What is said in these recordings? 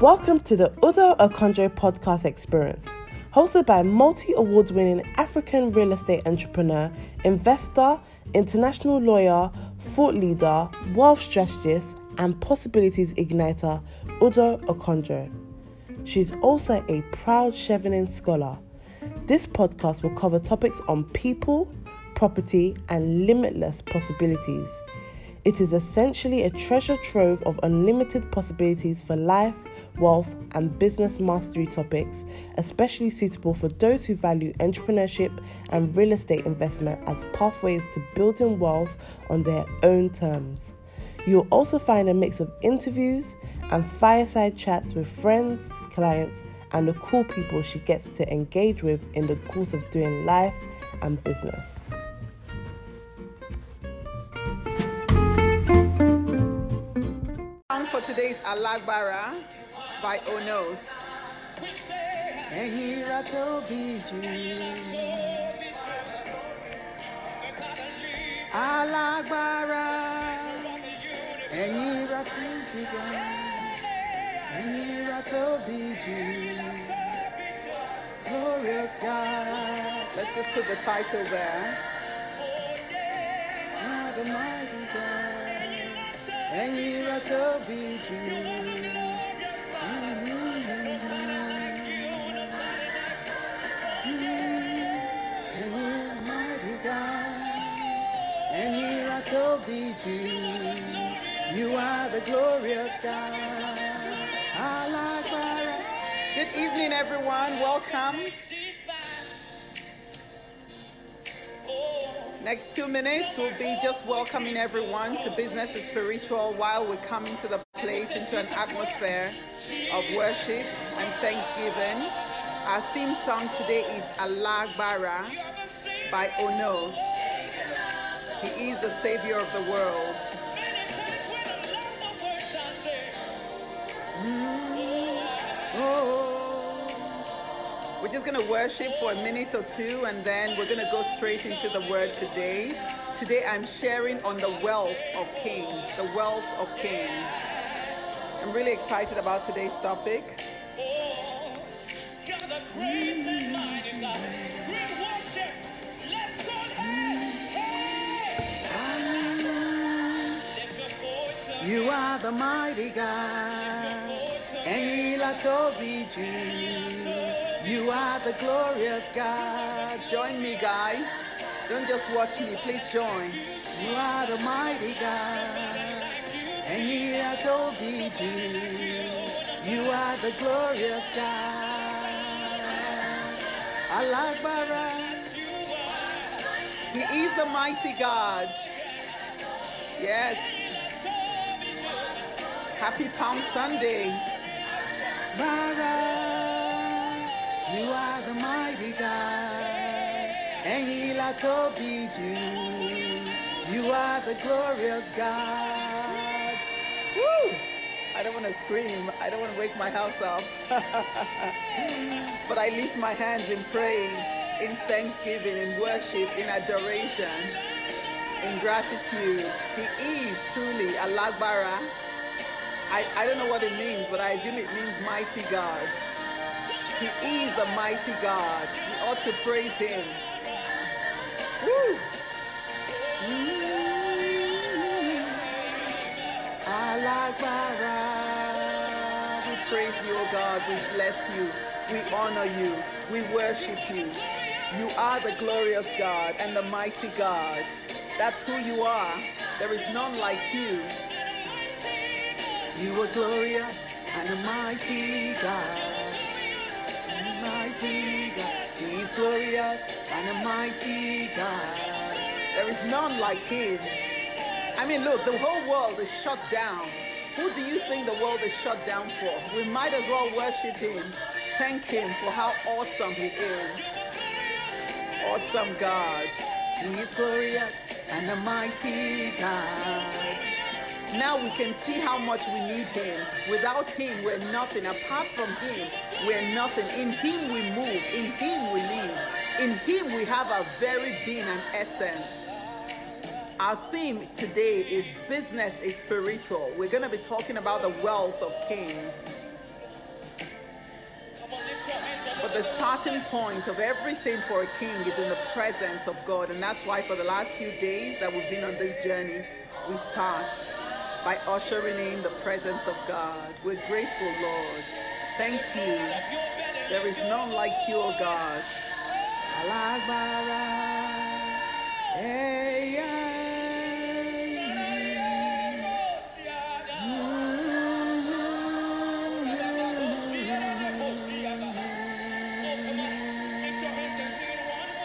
Welcome to the Udo Okonjo podcast experience, hosted by multi award winning African real estate entrepreneur, investor, international lawyer, thought leader, wealth strategist, and possibilities igniter, Udo Okonjo. She's also a proud Chevening scholar. This podcast will cover topics on people, property, and limitless possibilities. It is essentially a treasure trove of unlimited possibilities for life, wealth, and business mastery topics, especially suitable for those who value entrepreneurship and real estate investment as pathways to building wealth on their own terms. You'll also find a mix of interviews and fireside chats with friends, clients, and the cool people she gets to engage with in the course of doing life and business. For today's Alagbara by Onos. Alagbara, ẹ̀yin ra tí gbígbà, ẹ̀yin ra tóbi jù. Glorious God. Let's just put the title there. Ah, the ra tóbi jù. Ẹ̀yin mighty God, ẹ̀yin ra tóbi jù. You You are the glorious God. Good evening, everyone. Welcome. Next two minutes will be just welcoming everyone to Business and Spiritual while we come into the place into an atmosphere of worship and thanksgiving. Our theme song today is Alagbara by Onos. He is the Savior of the world. We're just going to worship for a minute or two and then we're going to go straight into the word today. Today I'm sharing on the wealth of kings, the wealth of kings. I'm really excited about today's topic. You are the mighty God. Ẹ̀yin la tóbi jù. You are the glorious God. Join me, guys. Don't just watch me, please join. You are the mighty God. Ẹ̀yin la tóbi jù. You You are the glorious God. Alágbára. He is the mighty God. Yes. Happy Palm Sunday. Bara, you are the mighty God. Ẹ̀yin la tóbi jù. You are the glorious God. Woo! I don't want to scream. I don't want to wake my house up. but I lift my hands in praise, in thanksgiving, in worship, in adoration, in gratitude. He is truly a Lagbara. I, I don't know what it means, but I assume it means mighty God. He is the mighty God. We ought to praise him. Woo! Mm-hmm. Alagbara. We praise you, O God. We bless you. We honor you. We worship you. You are the glorious God and the mighty God. That's who you are. There is none like you. You are glorious and a mighty God. Mighty God. He is glorious and a mighty God. There is none like him. I mean, look, the whole world is shut down. Who do you think the world is shut down for? We might as well worship him, thank him for how awesome he is. Awesome God. He is glorious and a mighty God. Now we can see how much we need him. Without him, we're nothing. Apart from him, we're nothing. In him we move. In him we live. In him we have our very being and essence. Our theme today is business is spiritual. We're going to be talking about the wealth of kings. But the starting point of everything for a king is in the presence of God. And that's why for the last few days that we've been on this journey, we start by ushering in the presence of God. We're grateful, Lord. Thank you. There is none like you, O God.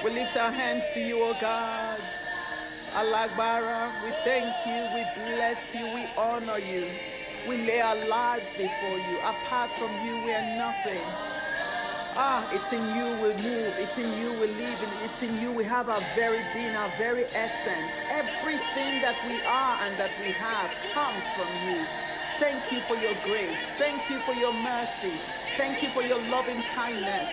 We lift our hands to you, O God. Alagbara, we thank you, we bless you, we honor you. We lay our lives before you. Apart from you, we are nothing. Ah, it's in you we move, it's in you we live, it's in you we have our very being, our very essence. Everything that we are and that we have comes from you. Thank you for your grace. Thank you for your mercy. Thank you for your loving kindness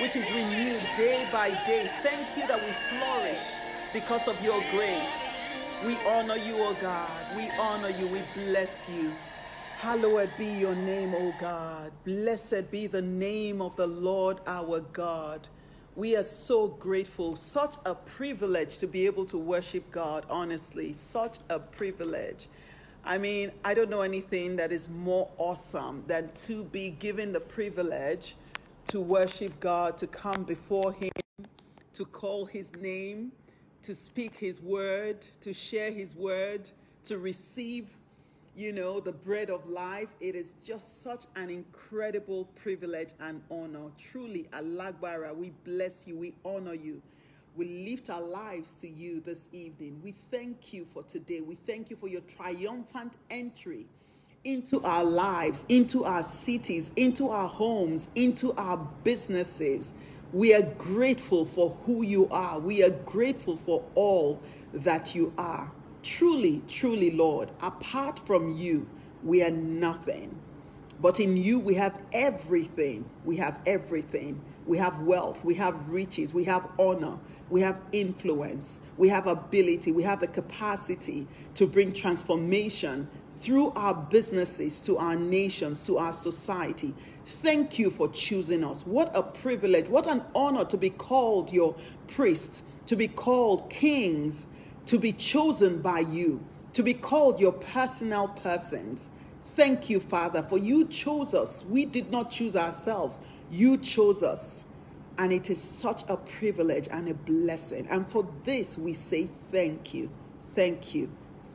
which is renewed day by day. Thank you that we flourish because of your grace. We honor you, O God. We honor you. We bless you. Hallowed be your name, O God. Blessed be the name of the Lord our God. We are so grateful. Such a privilege to be able to worship God, honestly. Such a privilege. I mean, I don't know anything that is more awesome than to be given the privilege to worship God, to come before Him, to call His name, to speak His word, to share His word, to receive, you know, the bread of life. It is just such an incredible privilege and honor. Truly, Alagbara, we bless you, we honor you. We lift our lives to you this evening. We thank you for today. We thank you for your triumphant entry into our lives, into our cities, into our homes, into our businesses. We are grateful for who you are. We are grateful for all that you are. Truly, truly, Lord, apart from you, we are nothing. But in you, we have everything. We have everything. We have wealth, we have riches, we have honor, we have influence, we have ability, we have the capacity to bring transformation through our businesses to our nations, to our society. Thank you for choosing us. What a privilege, what an honor to be called your priests, to be called kings, to be chosen by you, to be called your personal persons. Thank you, Father, for you chose us. We did not choose ourselves, you chose us. And it is such a privilege and a blessing. And for this, we say thank you. Thank you.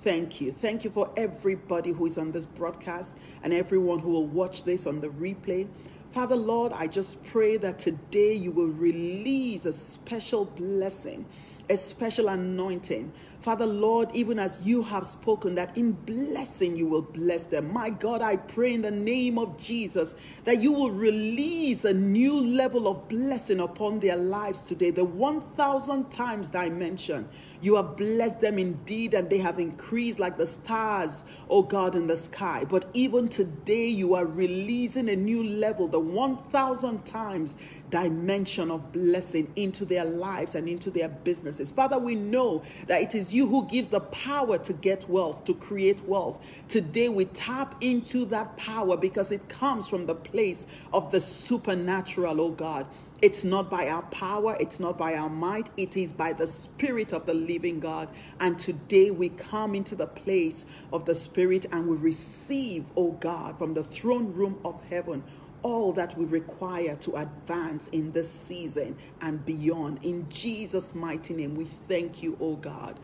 Thank you. Thank you for everybody who is on this broadcast and everyone who will watch this on the replay. Father Lord, I just pray that today you will release a special blessing, a special anointing Father, Lord, even as you have spoken, that in blessing you will bless them. My God, I pray in the name of Jesus that you will release a new level of blessing upon their lives today, the 1,000 times dimension. You have blessed them indeed, and they have increased like the stars, oh God, in the sky. But even today, you are releasing a new level, the 1,000 times dimension of blessing into their lives and into their businesses. Father, we know that it is you who gives the power to get wealth, to create wealth. Today we tap into that power because it comes from the place of the supernatural, oh God. It's not by our power, it's not by our might, it is by the Spirit of the living God. And today we come into the place of the Spirit and we receive, oh God, from the throne room of heaven all that we require to advance in this season and beyond. In Jesus' mighty name, we thank you, O God.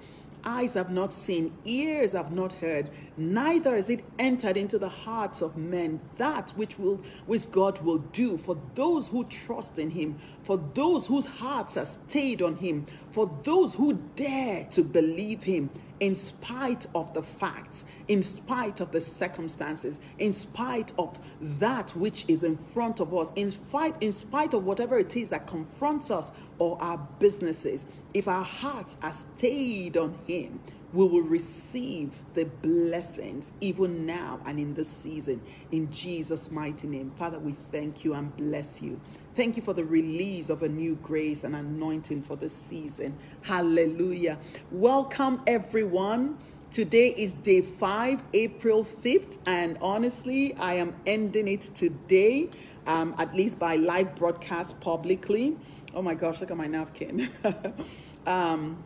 Eyes have not seen, ears have not heard, neither has it entered into the hearts of men that which will which God will do for those who trust in him, for those whose hearts are stayed on him, for those who dare to believe him in spite of the facts, in spite of the circumstances, in spite of that which is in front of us, in spite, in spite of whatever it is that confronts us or our businesses, if our hearts are stayed on Him, we will receive the blessings even now and in this season in Jesus' mighty name. Father, we thank you and bless you. Thank you for the release of a new grace and anointing for this season. Hallelujah. Welcome, everyone. Today is day five, April 5th, and honestly, I am ending it today. um, at least by live broadcast publicly. Oh my gosh, look at my napkin. um,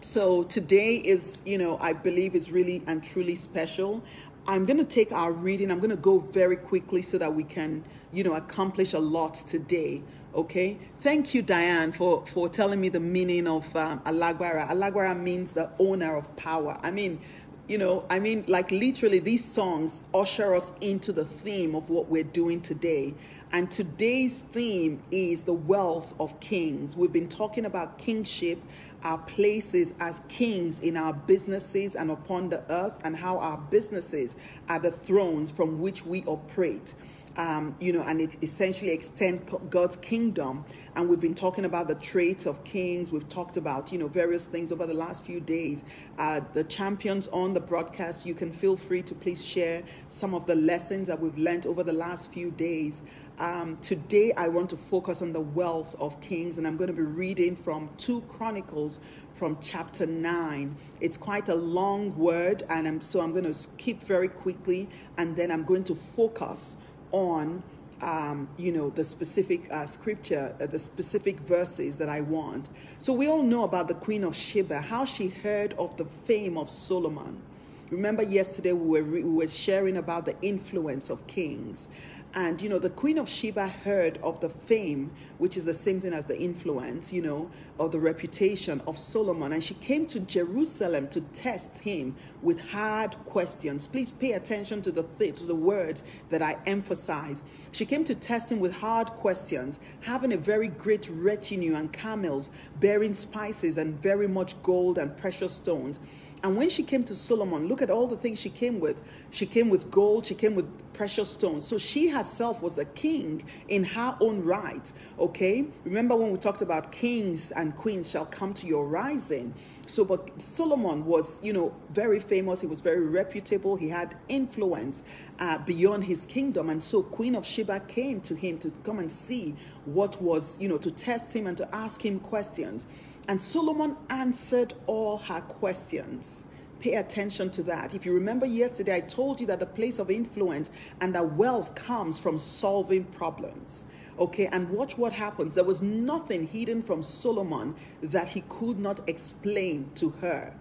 so today is, you know, I believe is really and truly special. I'm going to take our reading. I'm going to go very quickly so that we can, you know, accomplish a lot today. Okay. Thank you, Diane, for for telling me the meaning of um, alagbara. Alagbara means the owner of power. I mean, you know, I mean, like literally, these songs usher us into the theme of what we're doing today. And today's theme is the wealth of kings. We've been talking about kingship, our places as kings in our businesses and upon the earth, and how our businesses are the thrones from which we operate um, you know, and it essentially extend God's kingdom. And we've been talking about the traits of kings. We've talked about, you know, various things over the last few days. Uh, the champions on the broadcast, you can feel free to please share some of the lessons that we've learned over the last few days. Um, today, I want to focus on the wealth of kings, and I'm going to be reading from 2 Chronicles from chapter 9. It's quite a long word, and I'm, so I'm going to skip very quickly, and then I'm going to focus on um, you know, the specific uh, scripture, uh, the specific verses that I want. So we all know about the Queen of Sheba, how she heard of the fame of Solomon. Remember, yesterday we were, we were sharing about the influence of kings. And, you know, the Queen of Sheba heard of the fame, which is the same thing as the influence, you know, or the reputation of Solomon. And she came to Jerusalem to test him with hard questions. Please pay attention to the, th- to the words that I emphasize. She came to test him with hard questions, having a very great retinue and camels bearing spices and very much gold and precious stones. And when she came to Solomon, look at all the things she came with. She came with gold, she came with precious stones. So she herself was a king in her own right. Okay? Remember when we talked about kings and queens shall come to your rising. So, but Solomon was, you know, very famous. He was very reputable. He had influence uh, beyond his kingdom. And so Queen of Sheba came to him to come and see what was, you know, to test him and to ask him questions. And Solomon answered all her questions. Pay attention to that. If you remember yesterday, I told you that the place of influence and that wealth comes from solving problems. Okay, and watch what happens. There was nothing hidden from Solomon that he could not explain to her.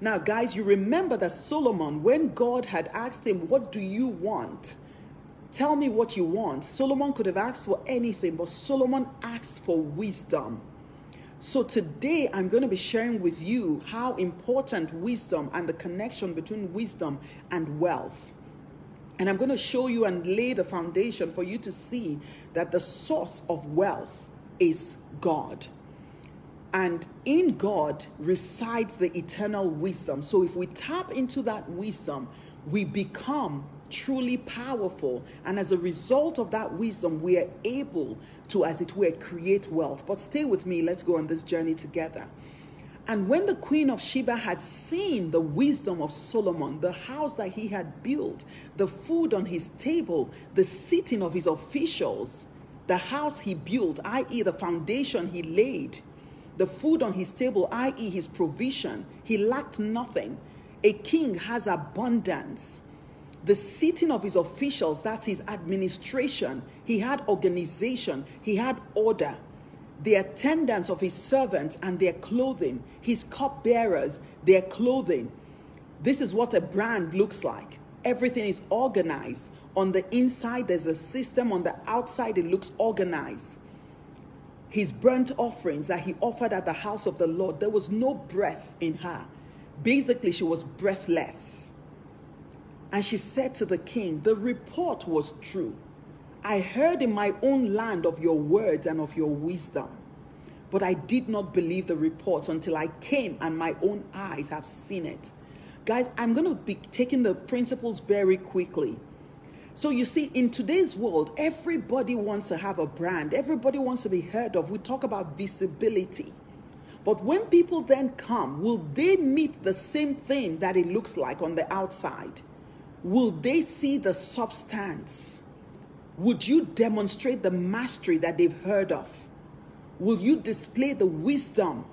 Now, guys, you remember that Solomon, when God had asked him, What do you want? Tell me what you want. Solomon could have asked for anything, but Solomon asked for wisdom. So today I'm going to be sharing with you how important wisdom and the connection between wisdom and wealth. And I'm going to show you and lay the foundation for you to see that the source of wealth is God. And in God resides the eternal wisdom. So if we tap into that wisdom, we become truly powerful. And as a result of that wisdom, we are able to, as it were, create wealth. But stay with me, let's go on this journey together. And when the queen of Sheba had seen the wisdom of Solomon, the house that he had built, the food on his table, the sitting of his officials, the house he built, i.e., the foundation he laid, the food on his table, i.e., his provision, he lacked nothing. A king has abundance the sitting of his officials, that's his administration. He had organization, he had order. The attendance of his servants and their clothing, his cupbearers, their clothing. This is what a brand looks like. Everything is organized. On the inside, there's a system. On the outside, it looks organized. His burnt offerings that he offered at the house of the Lord, there was no breath in her. Basically, she was breathless and she said to the king, The report was true. I heard in my own land of your words and of your wisdom, but I did not believe the report until I came and my own eyes have seen it. Guys, I'm going to be taking the principles very quickly. So, you see, in today's world, everybody wants to have a brand, everybody wants to be heard of. We talk about visibility. But when people then come, will they meet the same thing that it looks like on the outside? Will they see the substance? Would you demonstrate the mastery that they've heard of? Will you display the wisdom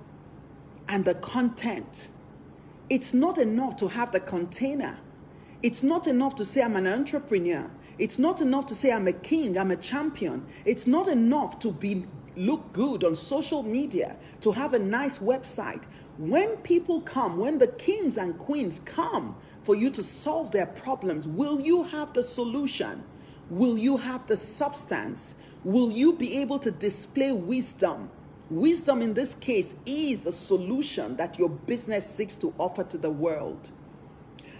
and the content? It's not enough to have the container. It's not enough to say, I'm an entrepreneur. It's not enough to say I'm a king, I'm a champion. It's not enough to be look good on social media, to have a nice website. When people come, when the kings and queens come for you to solve their problems, will you have the solution? Will you have the substance? Will you be able to display wisdom? Wisdom in this case is the solution that your business seeks to offer to the world.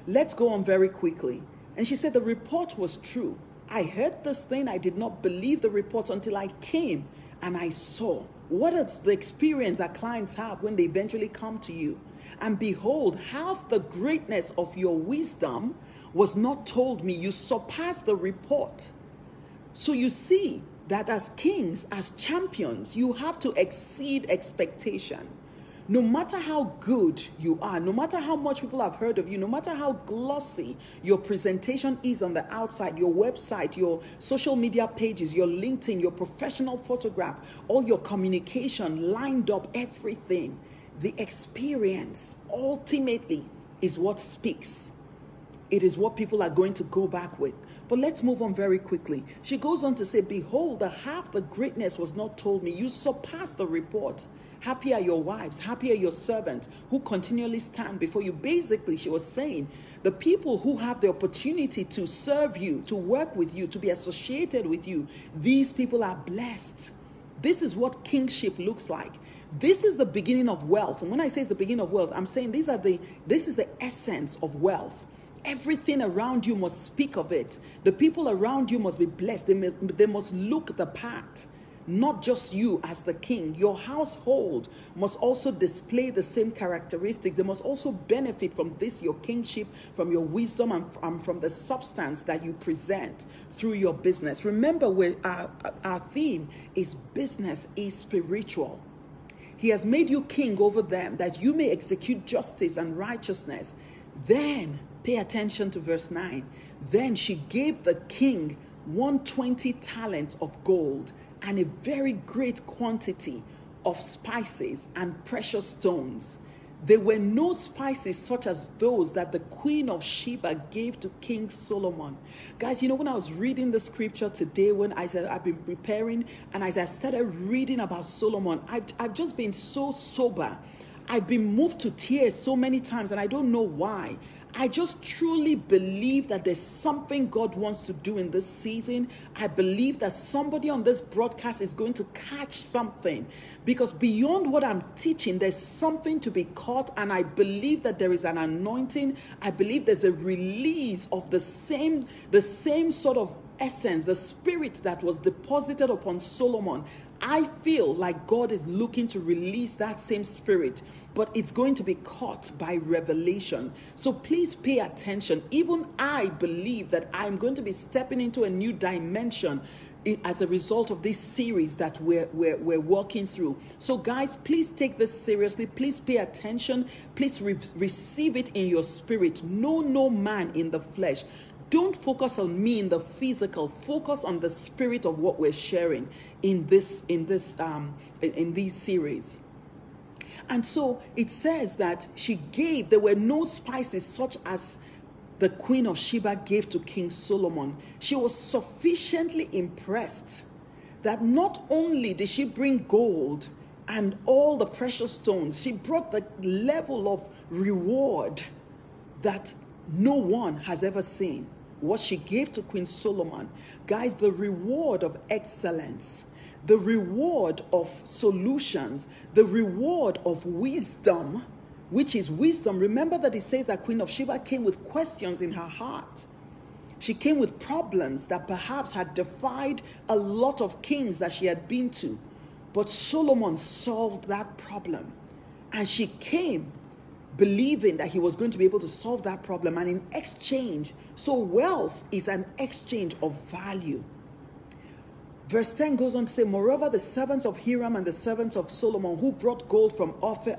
Let's go on very quickly. And she said the report was true. I heard this thing, I did not believe the report until I came and I saw. What is the experience that clients have when they eventually come to you? And behold, half the greatness of your wisdom was not told me. You surpassed the report. So you see that as kings, as champions, you have to exceed expectation no matter how good you are, no matter how much people have heard of you, no matter how glossy your presentation is on the outside, your website, your social media pages, your LinkedIn, your professional photograph, all your communication lined up, everything, the experience ultimately is what speaks. It is what people are going to go back with. But let's move on very quickly. She goes on to say, Behold, the half the greatness was not told me. You surpass the report. Happy are your wives, happy are your servants who continually stand before you. Basically, she was saying the people who have the opportunity to serve you, to work with you, to be associated with you, these people are blessed. This is what kingship looks like. This is the beginning of wealth. And when I say it's the beginning of wealth, I'm saying these are the this is the essence of wealth. Everything around you must speak of it. The people around you must be blessed. They, may, they must look the part not just you as the king, your household must also display the same characteristics. They must also benefit from this, your kingship, from your wisdom, and from, from the substance that you present through your business. Remember, where our, our theme is business is spiritual. He has made you king over them that you may execute justice and righteousness. Then, pay attention to verse 9. Then she gave the king 120 talents of gold and a very great quantity of spices and precious stones. There were no spices such as those that the Queen of Sheba gave to King Solomon. Guys, you know, when I was reading the scripture today, when I said I've been preparing, and as I started reading about Solomon, I've, I've just been so sober. I've been moved to tears so many times, and I don't know why. I just truly believe that there's something God wants to do in this season. I believe that somebody on this broadcast is going to catch something because beyond what I'm teaching, there's something to be caught. And I believe that there is an anointing. I believe there's a release of the same, the same sort of essence, the spirit that was deposited upon Solomon I feel like God is looking to release that same spirit, but it's going to be caught by revelation. So please pay attention. Even I believe that I'm going to be stepping into a new dimension as a result of this series that we're, we're, we're walking through. So, guys, please take this seriously. Please pay attention. Please re- receive it in your spirit. No, no man in the flesh. Don't focus on me in the physical. Focus on the spirit of what we're sharing in this in this um, in, in these series. And so it says that she gave. There were no spices such as the queen of Sheba gave to King Solomon. She was sufficiently impressed that not only did she bring gold and all the precious stones, she brought the level of reward that no one has ever seen what she gave to Queen Solomon. Guys, the reward of excellence, the reward of solutions, the reward of wisdom, which is wisdom. Remember that it says that Queen of Sheba came with questions in her heart. She came with problems that perhaps had defied a lot of kings that she had been to. But Solomon solved that problem. And she came believing that he was going to be able to solve that problem. And in exchange, so wealth is an exchange of value. Verse 10 goes on to say, Moreover, the servants of Hiram and the servants of Solomon who brought gold from Ophir,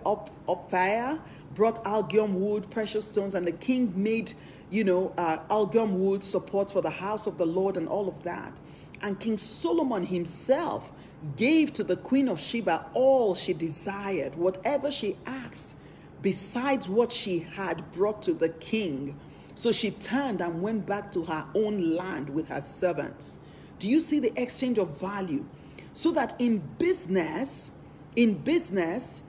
brought algum wood, precious stones, and the king made, you know, uh, algum wood support for the house of the Lord and all of that. And King Solomon himself gave to the queen of Sheba all she desired, whatever she asked besides what she had brought to the king. So she turned and went back to her own land with her servants. Do you see the exchange of value? So that in business, in business,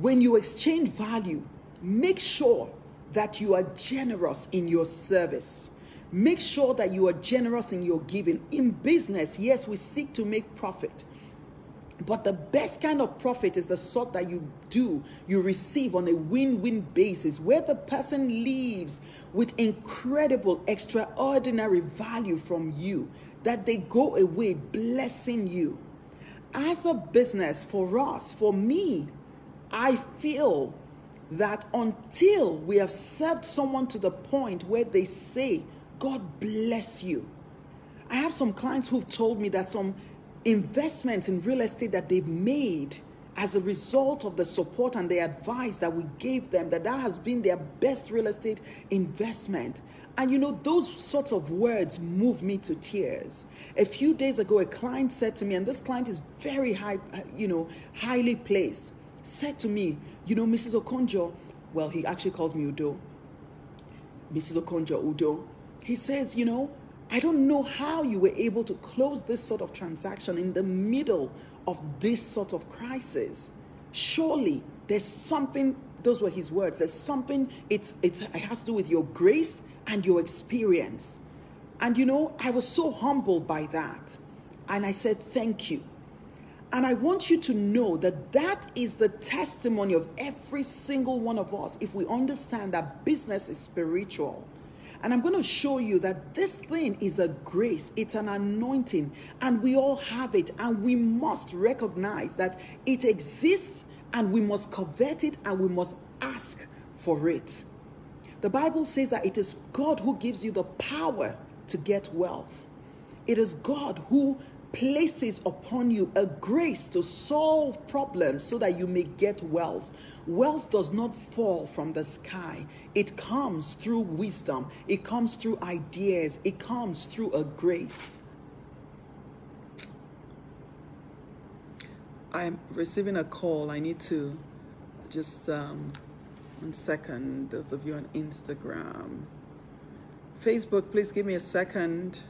when you exchange value, make sure that you are generous in your service. Make sure that you are generous in your giving. In business, yes, we seek to make profit. But the best kind of profit is the sort that you do, you receive on a win win basis, where the person leaves with incredible, extraordinary value from you, that they go away blessing you. As a business, for us, for me, I feel that until we have served someone to the point where they say, God bless you. I have some clients who've told me that some investments in real estate that they've made as a result of the support and the advice that we gave them that that has been their best real estate investment. And you know those sorts of words move me to tears. A few days ago a client said to me and this client is very high you know highly placed said to me you know mrs okonjo well he actually calls me udo. Mrs okonjo udo. He says you know I don't know how you were able to close this sort of transaction in the middle of this sort of crisis. Surely there's something, those were his words, there's something, it's, it's, it has to do with your grace and your experience. And you know, I was so humbled by that. And I said, Thank you. And I want you to know that that is the testimony of every single one of us if we understand that business is spiritual and I'm going to show you that this thing is a grace, it's an anointing, and we all have it. And we must recognize that it exists and we must covet it and we must ask for it. The Bible says that it is God who gives you the power to get wealth. It is God who places upon you a grace to solve problems so that you may get wealth. Wealth does not fall from the sky, it comes through wisdom, it comes through ideas, it comes through a grace. I'm receiving a call. I need to just um, one second. Those of you on Instagram, Facebook, please give me a second.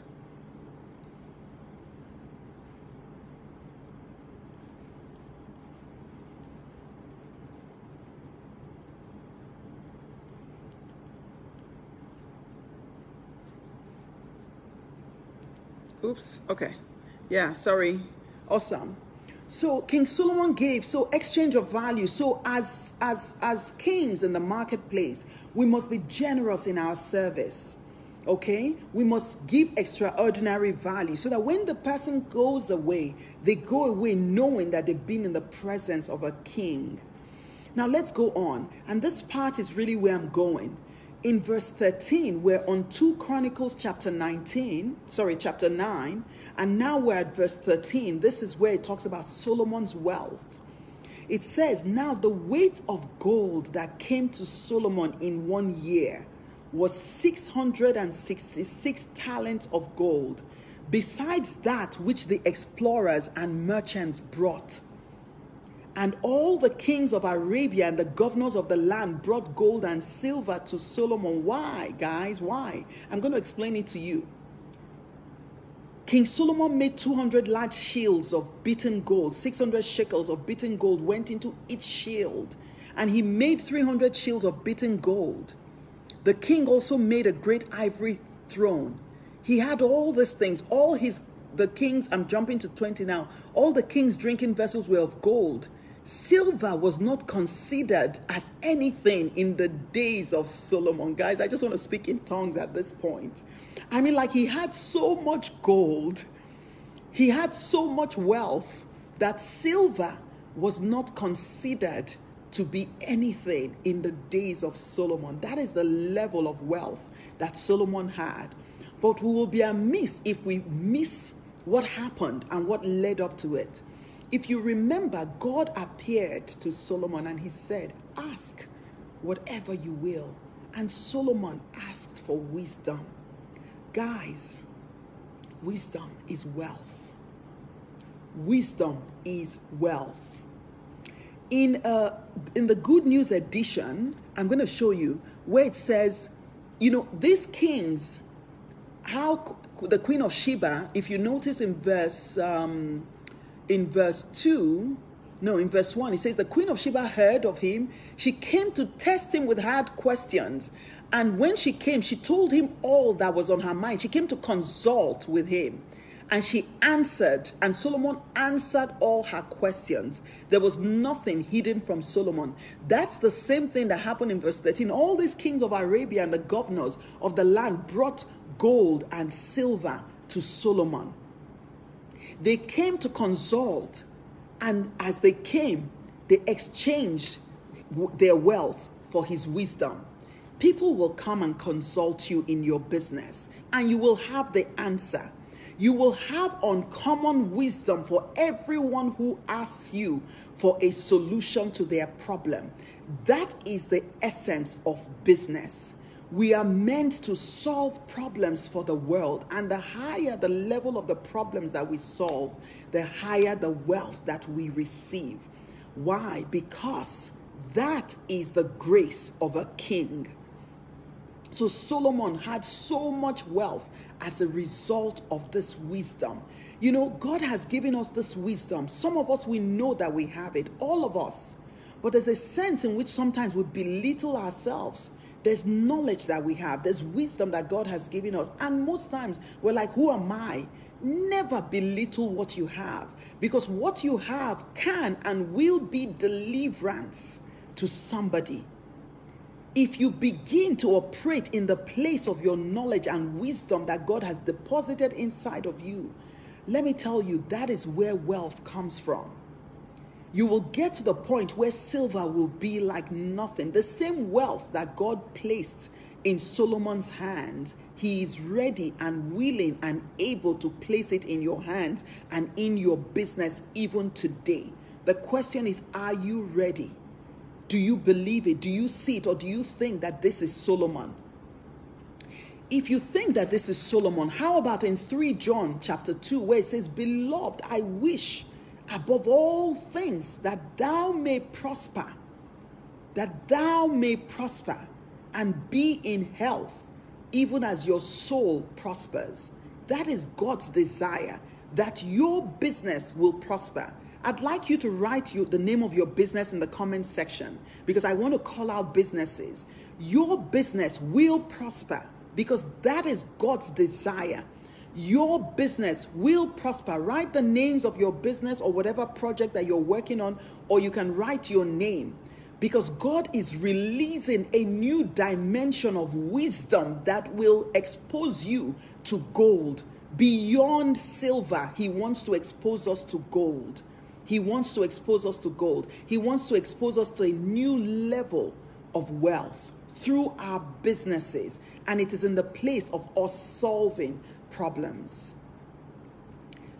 Oops. Okay. Yeah, sorry. Awesome. So King Solomon gave so exchange of value. So as as as kings in the marketplace, we must be generous in our service. Okay? We must give extraordinary value so that when the person goes away, they go away knowing that they've been in the presence of a king. Now let's go on. And this part is really where I'm going in verse 13, we're on 2 Chronicles chapter 19, sorry, chapter 9, and now we're at verse 13. This is where it talks about Solomon's wealth. It says, Now the weight of gold that came to Solomon in one year was 666 talents of gold, besides that which the explorers and merchants brought. And all the kings of Arabia and the governors of the land brought gold and silver to Solomon. Why, guys? Why? I'm going to explain it to you. King Solomon made 200 large shields of beaten gold, 600 shekels of beaten gold went into each shield, and he made 300 shields of beaten gold. The king also made a great ivory throne. He had all these things, all his the kings, I'm jumping to 20 now, all the king's drinking vessels were of gold. Silver was not considered as anything in the days of Solomon. Guys, I just want to speak in tongues at this point. I mean, like he had so much gold, he had so much wealth that silver was not considered to be anything in the days of Solomon. That is the level of wealth that Solomon had. But we will be amiss if we miss what happened and what led up to it. If you remember, God appeared to Solomon and he said, Ask whatever you will. And Solomon asked for wisdom. Guys, wisdom is wealth. Wisdom is wealth. In, uh, in the Good News edition, I'm going to show you where it says, you know, these kings, how the Queen of Sheba, if you notice in verse um, in verse two, no, in verse 1, it says, The queen of Sheba heard of him. She came to test him with hard questions. And when she came, she told him all that was on her mind. She came to consult with him. And she answered, and Solomon answered all her questions. There was nothing hidden from Solomon. That's the same thing that happened in verse 13. All these kings of Arabia and the governors of the land brought gold and silver to Solomon. They came to consult and as they came, they exchanged their wealth for his wisdom. People will come and consult you in your business, and you will have the answer. You will have uncommon wisdom for everyone who asks you for a solution to their problem. That is the essence of business. We are meant to solve problems for the world, and the higher the level of the problems that we solve, the higher the wealth that we receive. Why? Because that is the grace of a king. So Solomon had so much wealth as a result of this wisdom. You know, God has given us this wisdom. Some of us, we know that we have it, all of us. But there's a sense in which sometimes we belittle ourselves there's knowledge that we have, there's wisdom that God has given us. And most times we're like, Who am I? Never belittle what you have because what you have can and will be deliverance to somebody. If you begin to operate in the place of your knowledge and wisdom that God has deposited inside of you, let me tell you, that is where wealth comes from you will get to the point where silver will be like nothing. The same wealth that God placed in Solomon's hands, he is ready and willing and able to place it in your hands and in your business even today. The question is, are you ready? Do you believe it? Do you see it? Or do you think that this is Solomon? If you think that this is Solomon, how about in 3 John chapter 2, where it says, Beloved, I wish above all things that thou may prosper, that thou may prosper and be in health, even as your soul prospers. That is God's desire, that your business will prosper. I'd like you to write you the name of your business in the comment section because I want to call out businesses. Your business will prosper because that is God's desire your business will prosper. Write the names of your business or whatever project that you're working on, or you can write your name because God is releasing a new dimension of wisdom that will expose you to gold. Beyond silver, He wants to expose us to gold. He wants to expose us to gold. He wants to expose us to a new level of wealth through our businesses. And it is in the place of us solving problems.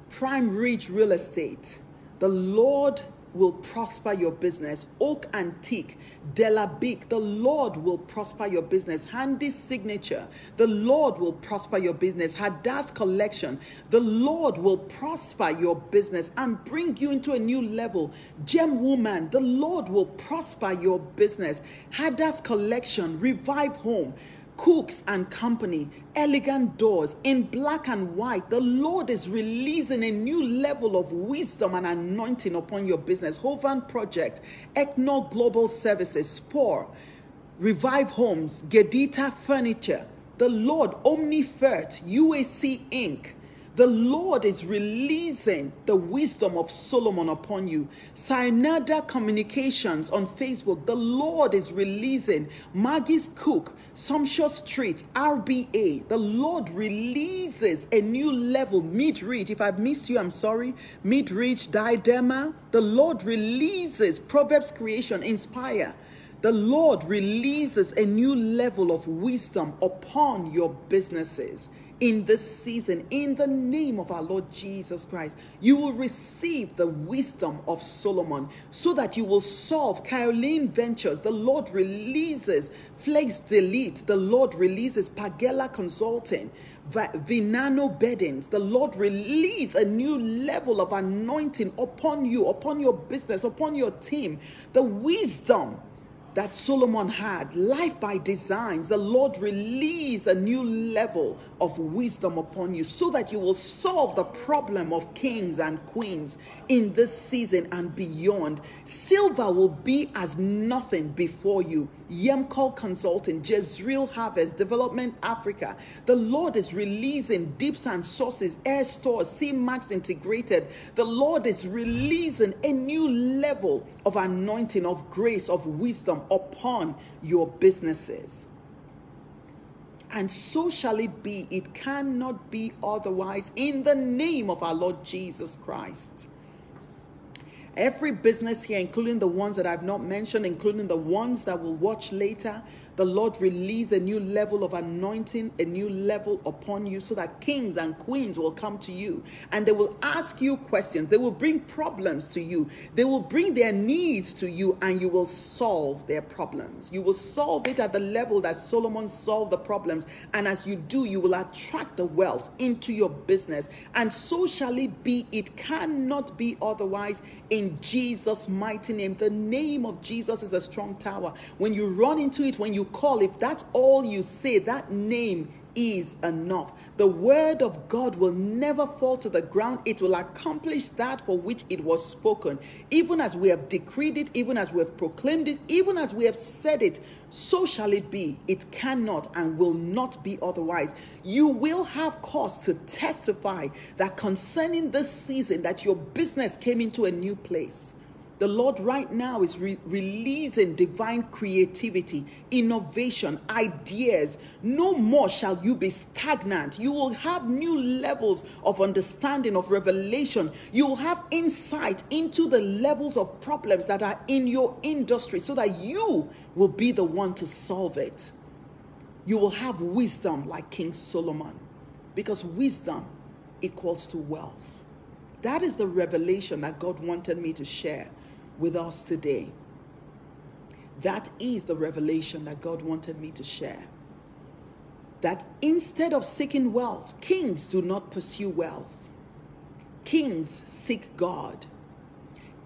Prime Ridge Real Estate. The Lord will prosper your business. Oak Antique, Delabic, the Lord will prosper your business. Handy Signature, the Lord will prosper your business. Hadass Collection, the Lord will prosper your business and bring you into a new level. Gem Woman, the Lord will prosper your business. Hadass Collection, Revive Home, Cooks and Company, elegant doors in black and white. The Lord is releasing a new level of wisdom and anointing upon your business. Hovan Project, Ecno Global Services, Spore, Revive Homes, Gedita Furniture, the Lord, Omnifert, UAC Inc., the Lord is releasing the wisdom of Solomon upon you. Cyanada Communications on Facebook. The Lord is releasing Maggie's Cook, Sumptuous Street, RBA. The Lord releases a new level, mid reach. If I've missed you, I'm sorry. Mid reach, Diadema. The Lord releases Proverbs Creation, Inspire. The Lord releases a new level of wisdom upon your businesses in this season in the name of our Lord Jesus Christ. You will receive the wisdom of Solomon so that you will solve Kaolin Ventures. The Lord releases Flex Delete. The Lord releases Pagella Consulting. Vinano Beddings. The Lord release a new level of anointing upon you, upon your business, upon your team. The wisdom that Solomon had, life by designs, the Lord release a new level of wisdom upon you so that you will solve the problem of kings and queens in this season and beyond. Silver will be as nothing before you. Yemcol Consulting, Jezreel Harvest, Development Africa. The Lord is releasing deep sand sources, air stores, CMAX integrated. The Lord is releasing a new level of anointing, of grace, of wisdom upon your businesses. And so shall it be. It cannot be otherwise in the name of our Lord Jesus Christ. Every business here, including the ones that I've not mentioned, including the ones that will watch later, the Lord release a new level of anointing, a new level upon you so that kings and queens will come to you and they will ask you questions. They will bring problems to you. They will bring their needs to you and you will solve their problems. You will solve it at the level that Solomon solved the problems. And as you do, you will attract the wealth into your business. And so shall it be. It cannot be otherwise in Jesus' mighty name. The name of Jesus is a strong tower. When you run into it, when you call, if that's all you say, that name is enough. The word of God will never fall to the ground. It will accomplish that for which it was spoken. Even as we have decreed it, even as we have proclaimed it, even as we have said it, so shall it be. It cannot and will not be otherwise. You will have cause to testify that concerning this season that your business came into a new place. The Lord right now is re- releasing divine creativity, innovation, ideas. No more shall you be stagnant. You will have new levels of understanding, of revelation. You will have insight into the levels of problems that are in your industry so that you will be the one to solve it. You will have wisdom like King Solomon because wisdom equals to wealth. That is the revelation that God wanted me to share with us today. That is the revelation that God wanted me to share. That instead of seeking wealth, kings do not pursue wealth. Kings seek God.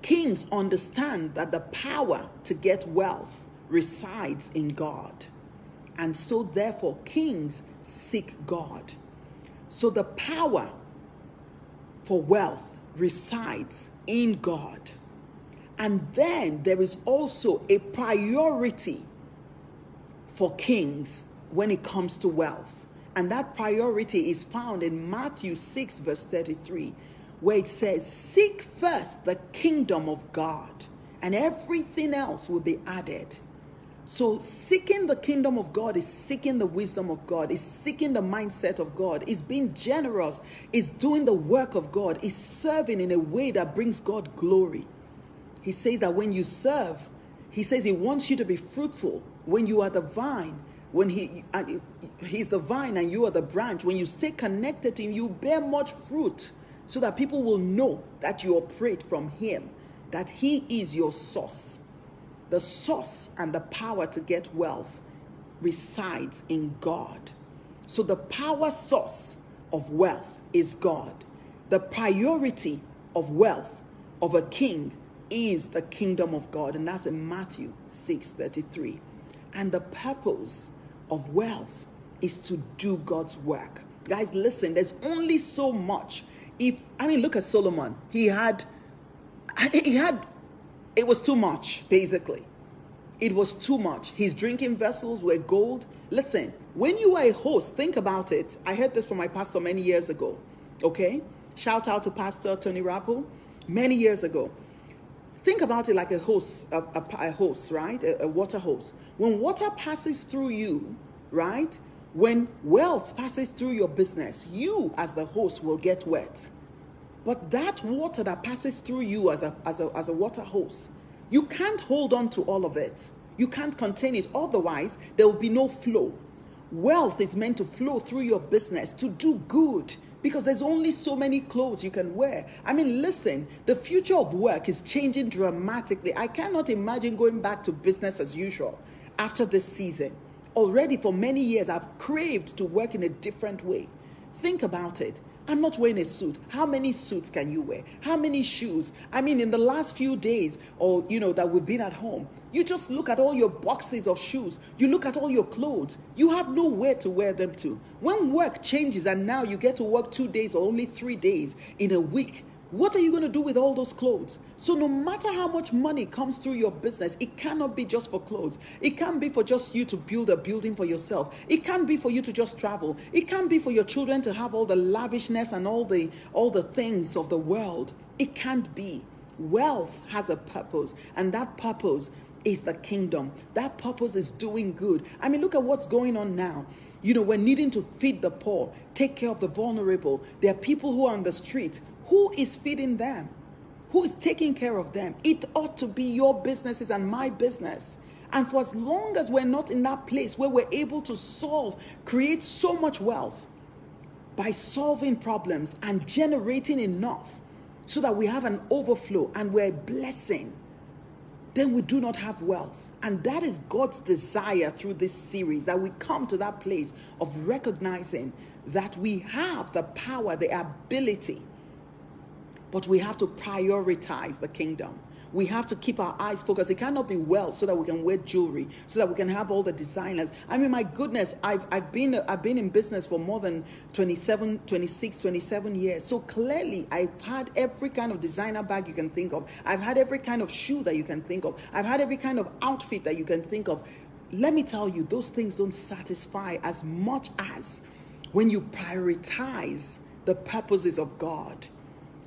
Kings understand that the power to get wealth resides in God. And so, therefore, kings seek God. So, the power for wealth resides in God. And then there is also a priority for kings when it comes to wealth. And that priority is found in Matthew 6, verse 33, where it says, Seek first the kingdom of God, and everything else will be added. So, seeking the kingdom of God is seeking the wisdom of God, is seeking the mindset of God, is being generous, is doing the work of God, is serving in a way that brings God glory. He says that when you serve, he says he wants you to be fruitful when you are the vine. When he he's the vine and you are the branch, when you stay connected to him, you bear much fruit so that people will know that you operate from him, that he is your source. The source and the power to get wealth resides in God. So the power source of wealth is God. The priority of wealth of a king is the kingdom of God, and that's in Matthew 6 33. And the purpose of wealth is to do God's work. Guys, listen, there's only so much. If I mean, look at Solomon, he had, he had, it was too much, basically. It was too much. His drinking vessels were gold. Listen, when you are a host, think about it. I heard this from my pastor many years ago. Okay? Shout out to Pastor Tony Rapu many years ago. Think about it like a hose, a, a, a hose, right? A, a water hose. When water passes through you, right? When wealth passes through your business, you as the host will get wet. But that water that passes through you as a, as a, as a water hose, you can't hold on to all of it. You can't contain it. Otherwise, there will be no flow. Wealth is meant to flow through your business to do good, because there's only so many clothes you can wear. I mean, listen, the future of work is changing dramatically. I cannot imagine going back to business as usual after this season. Already for many years, I've craved to work in a different way. Think about it. I'm not wearing a suit. How many suits can you wear? How many shoes? I mean, in the last few days, or you know, that we've been at home, you just look at all your boxes of shoes. You look at all your clothes. You have nowhere to wear them to. When work changes and now you get to work two days or only three days in a week, what are you going to do with all those clothes? So, no matter how much money comes through your business, it cannot be just for clothes. It can't be for just you to build a building for yourself. It can't be for you to just travel. It can't be for your children to have all the lavishness and all the all the things of the world. It can't be. Wealth has a purpose, and that purpose is the kingdom. That purpose is doing good. I mean, look at what's going on now. You know, we're needing to feed the poor, take care of the vulnerable. There are people who are on the street who is feeding them? Who is taking care of them? It ought to be your businesses and my business. And for as long as we're not in that place where we're able to solve, create so much wealth by solving problems and generating enough so that we have an overflow and we're a blessing, then we do not have wealth. And that is God's desire through this series that we come to that place of recognizing that we have the power, the ability but we have to prioritize the kingdom. We have to keep our eyes focused. It cannot be wealth so that we can wear jewelry, so that we can have all the designers. I mean, my goodness, I've, I've been I've been in business for more than 27, 26, 27 years. So clearly, I've had every kind of designer bag you can think of. I've had every kind of shoe that you can think of. I've had every kind of outfit that you can think of. Let me tell you, those things don't satisfy as much as when you prioritize the purposes of God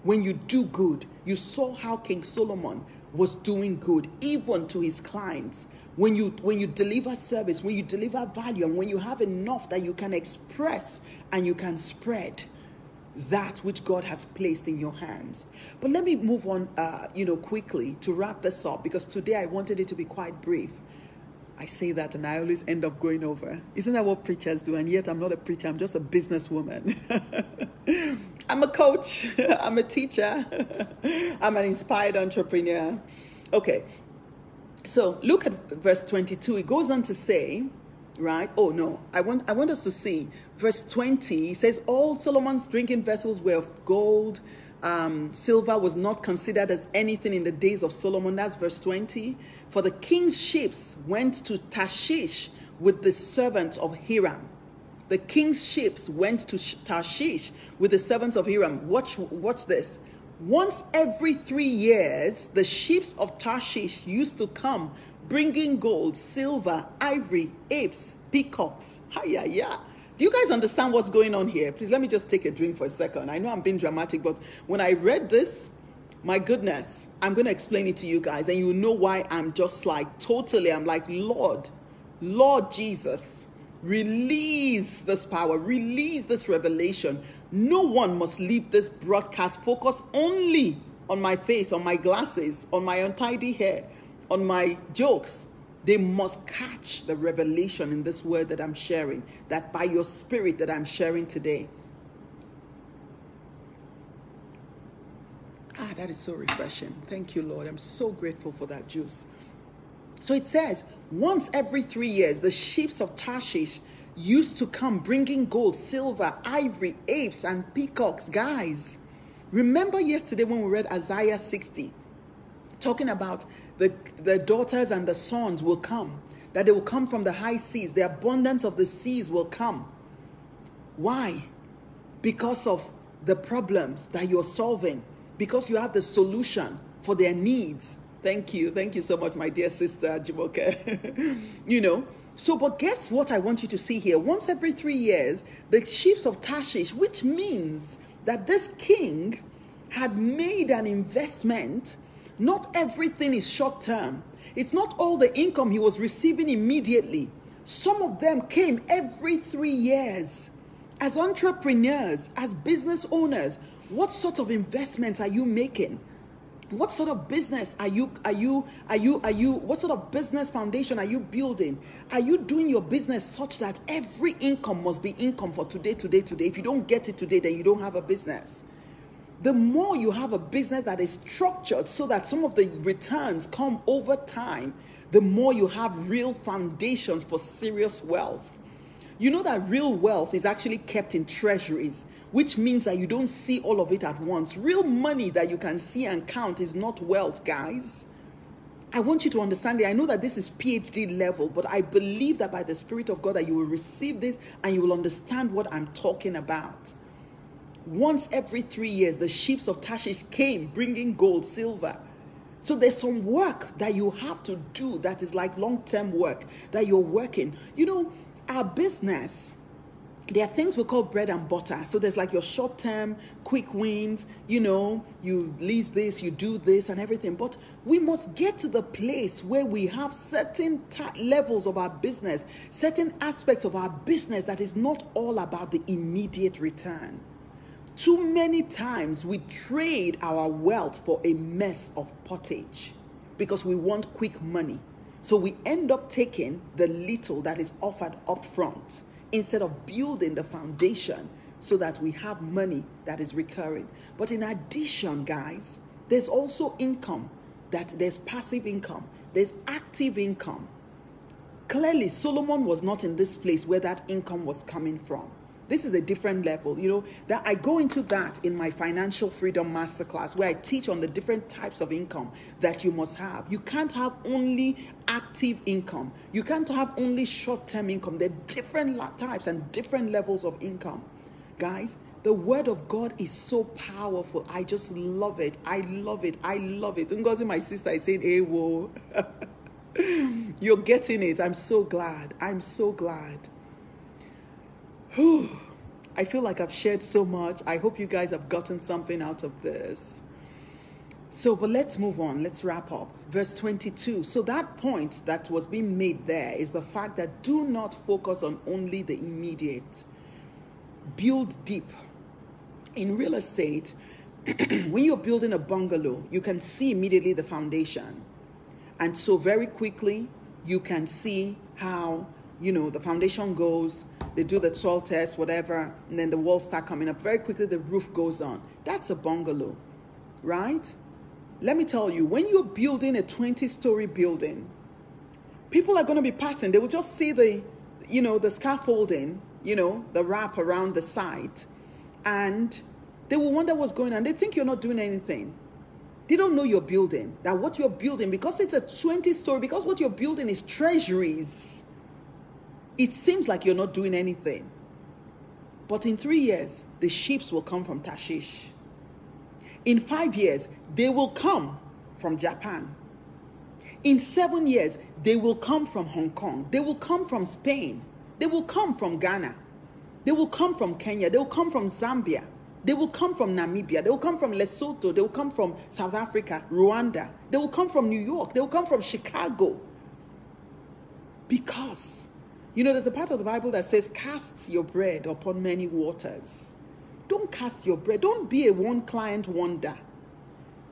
when you do good, you saw how King Solomon was doing good, even to his clients. When you when you deliver service, when you deliver value, and when you have enough that you can express and you can spread that which God has placed in your hands. But let me move on, uh, you know, quickly to wrap this up because today I wanted it to be quite brief. I say that and I always end up going over. Isn't that what preachers do? And yet I'm not a preacher, I'm just a businesswoman. I'm a coach, I'm a teacher, I'm an inspired entrepreneur. Okay, so look at verse 22. It goes on to say, right? Oh no, I want I want us to see verse 20. It says, All Solomon's drinking vessels were of gold um, silver was not considered as anything in the days of Solomon. That's verse 20. For the king's ships went to Tarshish with the servants of Hiram. The king's ships went to Tarshish with the servants of Hiram. Watch, watch this. Once every three years, the ships of Tarshish used to come bringing gold, silver, ivory, apes, peacocks. Hiya, yeah you guys understand what's going on here? Please let me just take a drink for a second. I know I'm being dramatic, but when I read this, my goodness, I'm going to explain it to you guys, and you know why I'm just like totally, I'm like, Lord, Lord Jesus, release this power, release this revelation. No one must leave this broadcast focused only on my face, on my glasses, on my untidy hair, on my jokes, they must catch the revelation in this word that I'm sharing, that by your spirit that I'm sharing today. Ah, that is so refreshing. Thank you, Lord. I'm so grateful for that juice. So it says, once every three years, the ships of Tarshish used to come bringing gold, silver, ivory, apes, and peacocks. Guys, remember yesterday when we read Isaiah 60, talking about the, the daughters and the sons will come, that they will come from the high seas. The abundance of the seas will come. Why? Because of the problems that you're solving, because you have the solution for their needs. Thank you. Thank you so much, my dear sister Jimoke. you know, so, but guess what I want you to see here? Once every three years, the ships of Tarshish, which means that this king had made an investment not everything is short term. It's not all the income he was receiving immediately. Some of them came every three years. As entrepreneurs, as business owners, what sort of investments are you making? What sort of business are you are you are you are you what sort of business foundation are you building? Are you doing your business such that every income must be income for today, today, today? If you don't get it today, then you don't have a business the more you have a business that is structured so that some of the returns come over time, the more you have real foundations for serious wealth. You know that real wealth is actually kept in treasuries, which means that you don't see all of it at once. Real money that you can see and count is not wealth, guys. I want you to understand it. I know that this is PhD level, but I believe that by the Spirit of God that you will receive this and you will understand what I'm talking about. Once every three years, the ships of Tarshish came bringing gold, silver. So there's some work that you have to do that is like long-term work that you're working. You know, our business there are things we call bread and butter. So there's like your short term, quick wins, you know, you lease this, you do this, and everything. But we must get to the place where we have certain levels of our business, certain aspects of our business that is not all about the immediate return. Too many times we trade our wealth for a mess of pottage because we want quick money. So we end up taking the little that is offered up front instead of building the foundation so that we have money that is recurring. But in addition, guys, there's also income that there's passive income, there's active income. Clearly, Solomon was not in this place where that income was coming from. This is a different level, you know. That I go into that in my financial freedom masterclass where I teach on the different types of income that you must have. You can't have only active income. You can't have only short-term income. There are different types and different levels of income. Guys, the word of God is so powerful. I just love it. I love it. I love it. Ngozi, my sister, is saying, hey, whoa. You're getting it. I'm so glad. I'm so glad. I feel like I've shared so much. I hope you guys have gotten something out of this. So, but let's move on. Let's wrap up. Verse 22. So, that point that was being made there is the fact that do not focus on only the immediate, build deep. In real estate, when you're building a bungalow, you can see immediately the foundation. And so, very quickly, you can see how, you know, the foundation goes they do the soil test, whatever, and then the walls start coming up. Very quickly, the roof goes on. That's a bungalow, right? Let me tell you, when you're building a 20 story building, people are going to be passing. They will just see the, you know, the scaffolding, you know, the wrap around the site, and they will wonder what's going on. They think you're not doing anything. They don't know you're building. That what you're building, because it's a 20 story, because what you're building is treasuries it seems like you're not doing anything. But in three years, the ships will come from Tarshish. In five years, they will come from Japan. In seven years, they will come from Hong Kong. They will come from Spain. They will come from Ghana. They will come from Kenya. They will come from Zambia. They will come from Namibia. They will come from Lesotho. They will come from South Africa, Rwanda. They will come from New York. They will come from Chicago. Because you know, there's a part of the Bible that says, Cast your bread upon many waters. Don't cast your bread. Don't be a one client wonder.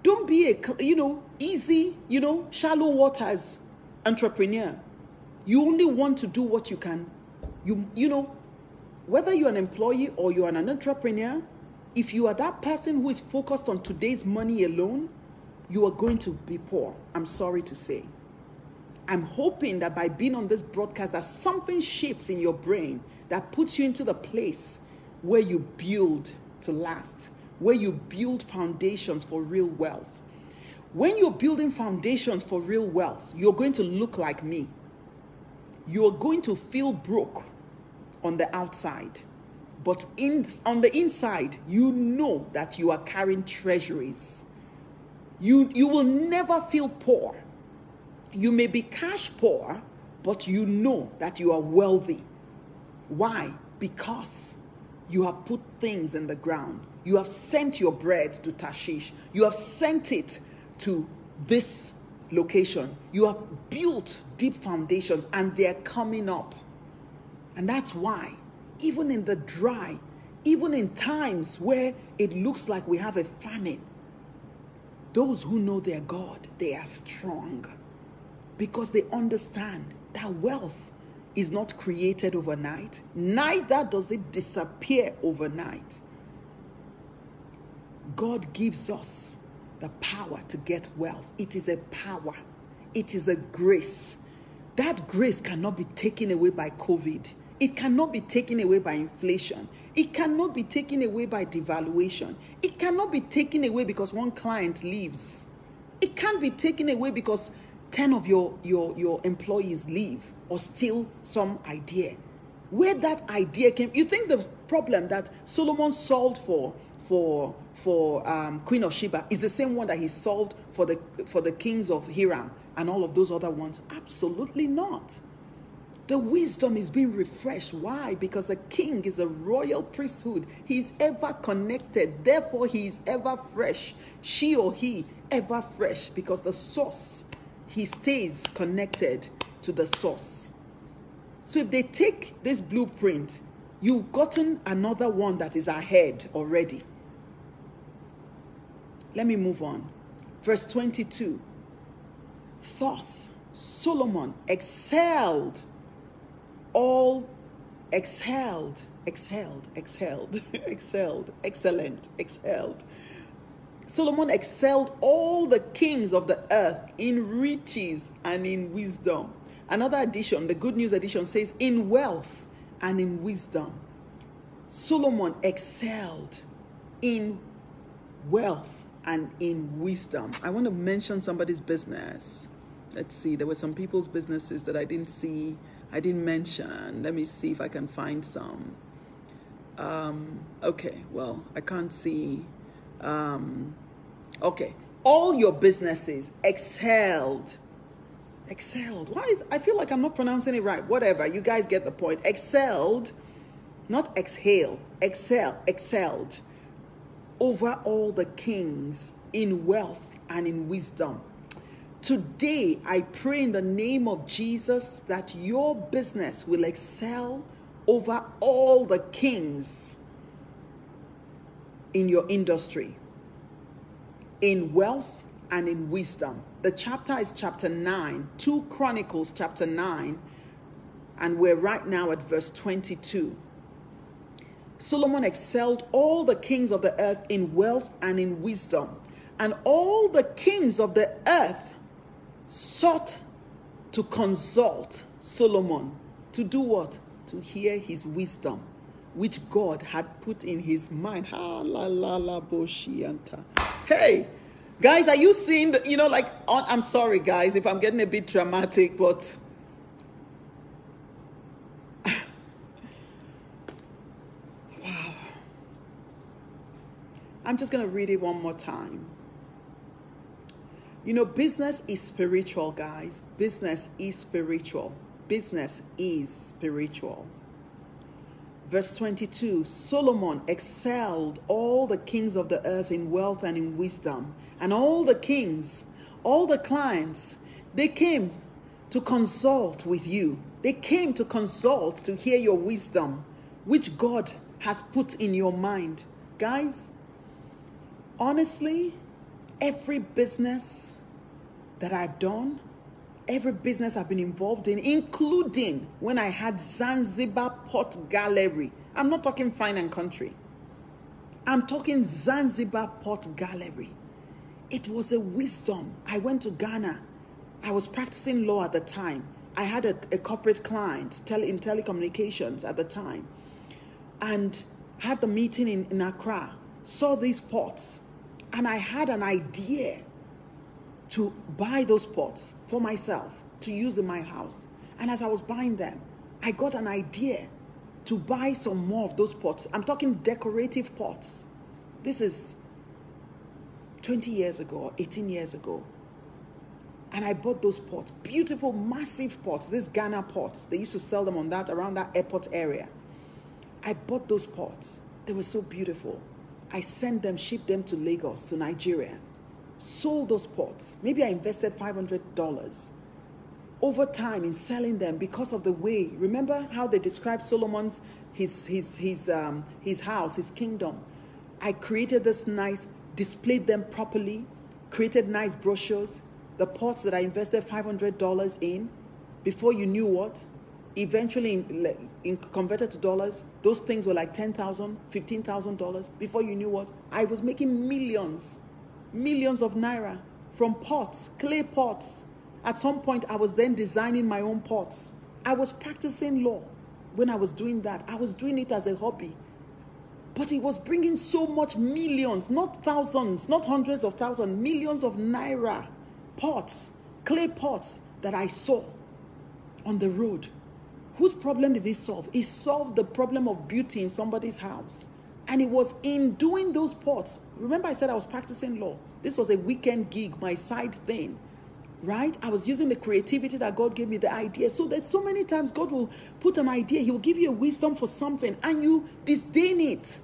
Don't be a, you know, easy, you know, shallow waters entrepreneur. You only want to do what you can. You, you know, whether you're an employee or you're an entrepreneur, if you are that person who is focused on today's money alone, you are going to be poor. I'm sorry to say. I'm hoping that by being on this broadcast, that something shifts in your brain that puts you into the place where you build to last, where you build foundations for real wealth. When you're building foundations for real wealth, you're going to look like me. You're going to feel broke on the outside, but in, on the inside, you know that you are carrying treasuries. You, you will never feel poor you may be cash poor, but you know that you are wealthy. Why? Because you have put things in the ground. You have sent your bread to Tarshish. You have sent it to this location. You have built deep foundations and they're coming up. And that's why, even in the dry, even in times where it looks like we have a famine, those who know their God, they are strong because they understand that wealth is not created overnight, neither does it disappear overnight. God gives us the power to get wealth. It is a power, it is a grace. That grace cannot be taken away by COVID. It cannot be taken away by inflation. It cannot be taken away by devaluation. It cannot be taken away because one client leaves. It can't be taken away because 10 of your, your, your employees leave or steal some idea. Where that idea came, you think the problem that Solomon solved for for for um, Queen of Sheba is the same one that he solved for the for the kings of Hiram and all of those other ones? Absolutely not. The wisdom is being refreshed. Why? Because a king is a royal priesthood. He's ever connected. Therefore, he is ever fresh. She or he ever fresh because the source, he stays connected to the source. So if they take this blueprint, you've gotten another one that is ahead already. Let me move on. Verse 22. Thus, Solomon excelled all exhaled, exhaled, exhaled, excelled, excellent, excelled. Solomon excelled all the kings of the earth in riches and in wisdom. Another edition, the Good News edition says, in wealth and in wisdom. Solomon excelled in wealth and in wisdom. I want to mention somebody's business. Let's see, there were some people's businesses that I didn't see I didn't mention. Let me see if I can find some. Um, okay, well, I can't see. Um, okay, all your businesses excelled. Excelled. Why is I feel like I'm not pronouncing it right. Whatever. You guys get the point. Excelled, not exhale. Excel, excelled over all the kings in wealth and in wisdom Today, I pray in the name of Jesus that your business will excel over all the kings in your industry, in wealth and in wisdom. The chapter is chapter 9, 2 Chronicles chapter 9, and we're right now at verse 22. Solomon excelled all the kings of the earth in wealth and in wisdom, and all the kings of the earth sought to consult Solomon to do what? To hear his wisdom, which God had put in his mind. Ha la la la Hey, guys, are you seeing the, you know, like, on, I'm sorry, guys, if I'm getting a bit dramatic, but. wow. I'm just going to read it one more time. You know, business is spiritual, guys. Business is spiritual. Business is spiritual. Verse 22 Solomon excelled all the kings of the earth in wealth and in wisdom. And all the kings, all the clients, they came to consult with you. They came to consult to hear your wisdom, which God has put in your mind. Guys, honestly, every business that I've done, every business I've been involved in, including when I had Zanzibar Pot Gallery. I'm not talking fine and country. I'm talking Zanzibar Pot Gallery. It was a wisdom. I went to Ghana. I was practicing law at the time. I had a, a corporate client tele, in telecommunications at the time and had the meeting in, in Accra, saw these ports, and I had an idea to buy those pots for myself to use in my house. And as I was buying them, I got an idea to buy some more of those pots. I'm talking decorative pots. This is 20 years ago, 18 years ago. And I bought those pots, beautiful, massive pots, these Ghana pots. They used to sell them on that, around that airport area. I bought those pots. They were so beautiful. I sent them, shipped them to Lagos, to Nigeria, sold those pots. Maybe I invested $500 over time in selling them because of the way. Remember how they described Solomon's his his his um his house, his kingdom. I created this nice, displayed them properly, created nice brochures. The pots that I invested $500 in, before you knew what, eventually in, in, converted to dollars those things were like $10000 $15000 before you knew what i was making millions millions of naira from pots clay pots at some point i was then designing my own pots i was practicing law when I was doing that. I was doing it as a hobby. But it was bringing so much millions, not thousands, not hundreds of thousands, millions of naira pots, clay pots that I saw on the road. Whose problem did he solve? He solved the problem of beauty in somebody's house. And it was in doing those pots. Remember, I said I was practicing law. This was a weekend gig, my side thing, right? I was using the creativity that God gave me, the idea. So that so many times God will put an idea, He will give you a wisdom for something, and you disdain it.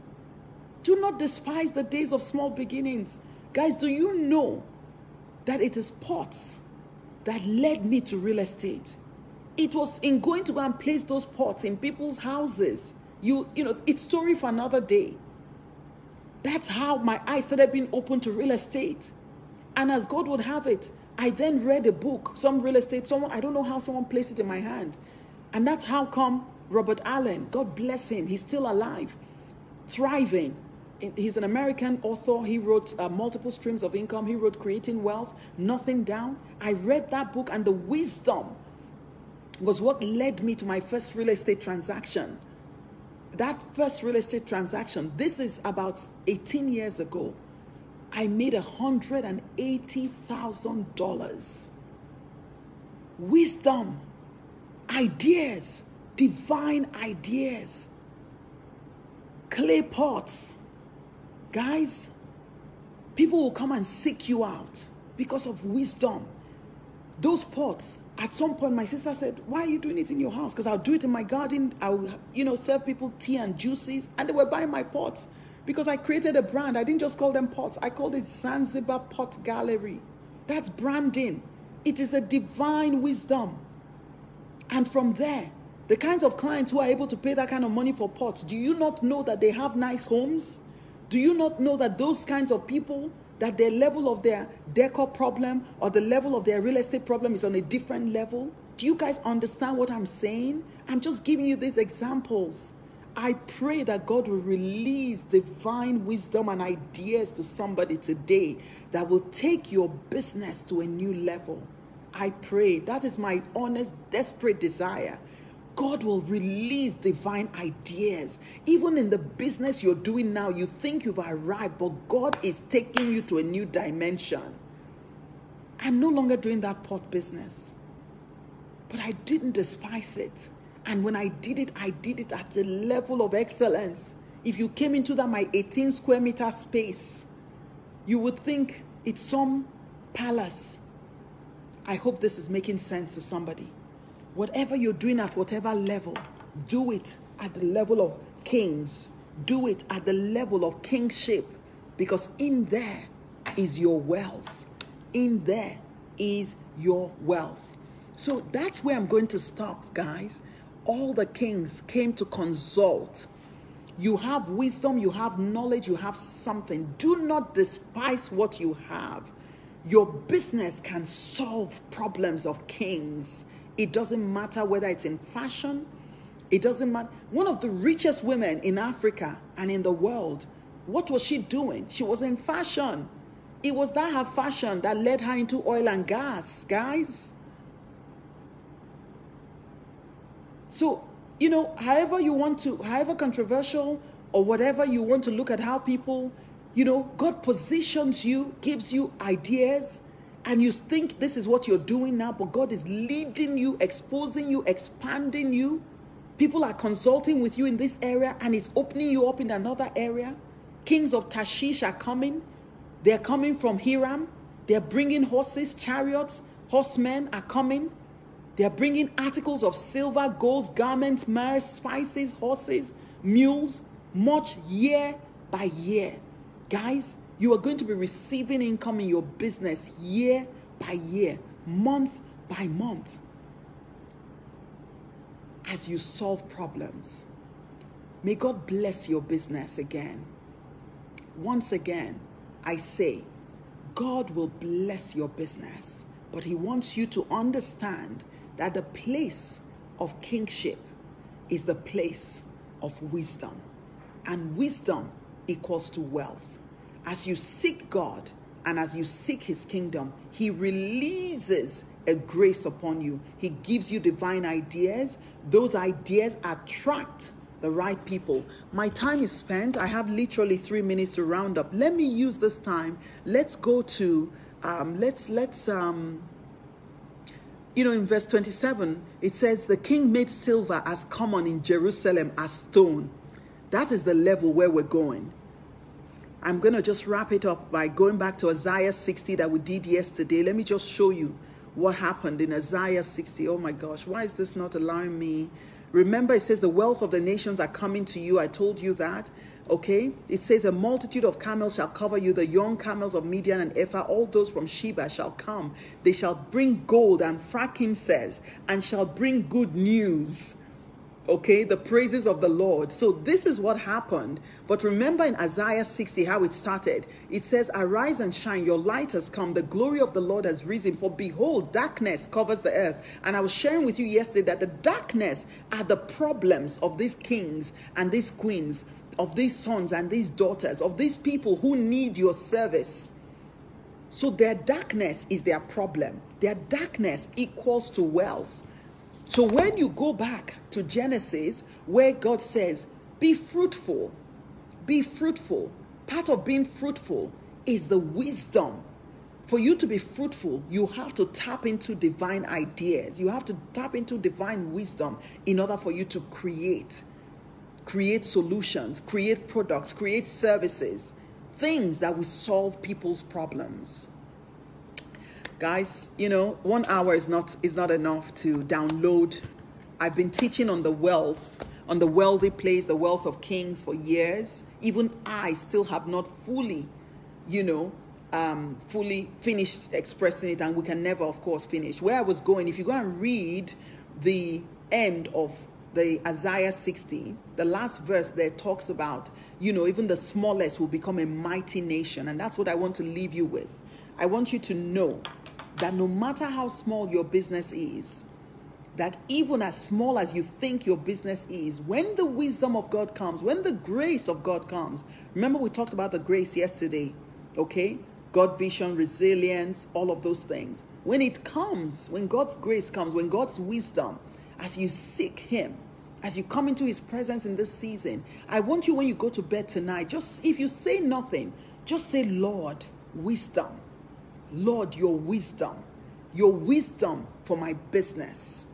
Do not despise the days of small beginnings. Guys, do you know that it is pots that led me to real estate? It was in going to go and place those pots in people's houses. You, you know, it's story for another day. That's how my eyes started being open to real estate. And as God would have it, I then read a book, some real estate, someone, I don't know how someone placed it in my hand. And that's how come Robert Allen, God bless him, he's still alive, thriving. He's an American author. He wrote uh, multiple streams of income. He wrote Creating Wealth, Nothing Down. I read that book, and the wisdom was what led me to my first real estate transaction. That first real estate transaction, this is about 18 years ago. I made $180,000. Wisdom, ideas, divine ideas, clay pots. Guys, people will come and seek you out because of wisdom. Those pots, at some point my sister said why are you doing it in your house? Because i'll do it in my garden. I'll you know serve people tea and juices. And they were buying my pots because i created a brand. I didn't just call them pots. I called it zanzibar pot gallery. That's branding. It is a divine wisdom. And from there the kinds of clients who are able to pay that kind of money for pots do you not know that they have nice homes? Do you not know that those kinds of people that their level of their decor problem or the level of their real estate problem is on a different level? Do you guys understand what I'm saying? I'm just giving you these examples. I pray that God will release divine wisdom and ideas to somebody today that will take your business to a new level. I pray. That is my honest, desperate desire God will release divine ideas. Even in the business you're doing now, you think you've arrived, but God is taking you to a new dimension. I'm no longer doing that pot business, but I didn't despise it. And when I did it, I did it at a level of excellence. If you came into that my 18 square meter space, you would think it's some palace. I hope this is making sense to somebody. Whatever you're doing at whatever level, do it at the level of kings. Do it at the level of kingship because in there is your wealth. In there is your wealth. So that's where I'm going to stop, guys. All the kings came to consult. You have wisdom, you have knowledge, you have something. Do not despise what you have. Your business can solve problems of kings it doesn't matter whether it's in fashion, it doesn't matter. One of the richest women in Africa and in the world, what was she doing? She was in fashion. It was that her fashion that led her into oil and gas, guys. So, you know, however you want to, however controversial or whatever you want to look at how people, you know, God positions you, gives you ideas, and you think this is what you're doing now, but God is leading you, exposing you, expanding you. People are consulting with you in this area and it's opening you up in another area. Kings of Tarshish are coming. They're coming from Hiram. They're bringing horses, chariots, horsemen are coming. They're bringing articles of silver, gold, garments, myrrh, spices, horses, mules, much year by year. Guys, you are going to be receiving income in your business year by year, month by month, as you solve problems. May God bless your business again. Once again, I say, God will bless your business, but He wants you to understand that the place of kingship is the place of wisdom, and wisdom equals to wealth as you seek God and as you seek his kingdom, he releases a grace upon you. He gives you divine ideas. Those ideas attract the right people. My time is spent. I have literally three minutes to round up. Let me use this time. Let's go to um, let's let's um, you know in verse 27 it says the king made silver as common in Jerusalem as stone. That is the level where we're going. I'm going to just wrap it up by going back to Isaiah 60 that we did yesterday. Let me just show you what happened in Isaiah 60. Oh my gosh, why is this not allowing me? Remember, it says the wealth of the nations are coming to you. I told you that. Okay, it says a multitude of camels shall cover you, the young camels of Midian and Ephah, all those from Sheba shall come. They shall bring gold and frankincense and shall bring good news okay the praises of the lord. So this is what happened. But remember in isaiah 60 how it started. It says arise and shine your light has come the glory of the lord has risen for behold darkness covers the earth. And i was sharing with you yesterday that the darkness are the problems of these kings and these queens of these sons and these daughters of these people who need your service. So their darkness is their problem. Their darkness equals to wealth so when you go back to Genesis, where God says, be fruitful, be fruitful, part of being fruitful is the wisdom. For you to be fruitful, you have to tap into divine ideas. You have to tap into divine wisdom in order for you to create. Create solutions, create products, create services, things that will solve people's problems guys you know one hour is not is not enough to download. I've been teaching on the wealth on the wealthy place the wealth of kings for years. Even i still have not fully you know um, fully finished expressing it and we can never of course finish. Where i was going if you go and read the end of the isaiah 60 the last verse there talks about you know even the smallest will become a mighty nation. And that's what i want to leave you with. I want you to know that no matter how small your business is, that even as small as you think your business is, when the wisdom of God comes, when the grace of God comes, remember we talked about the grace yesterday, okay? God vision, resilience, all of those things. When it comes, when God's grace comes, when God's wisdom, as you seek Him, as you come into His presence in this season, I want you when you go to bed tonight, just if you say nothing, just say, Lord, wisdom. Lord, your wisdom, your wisdom for my business.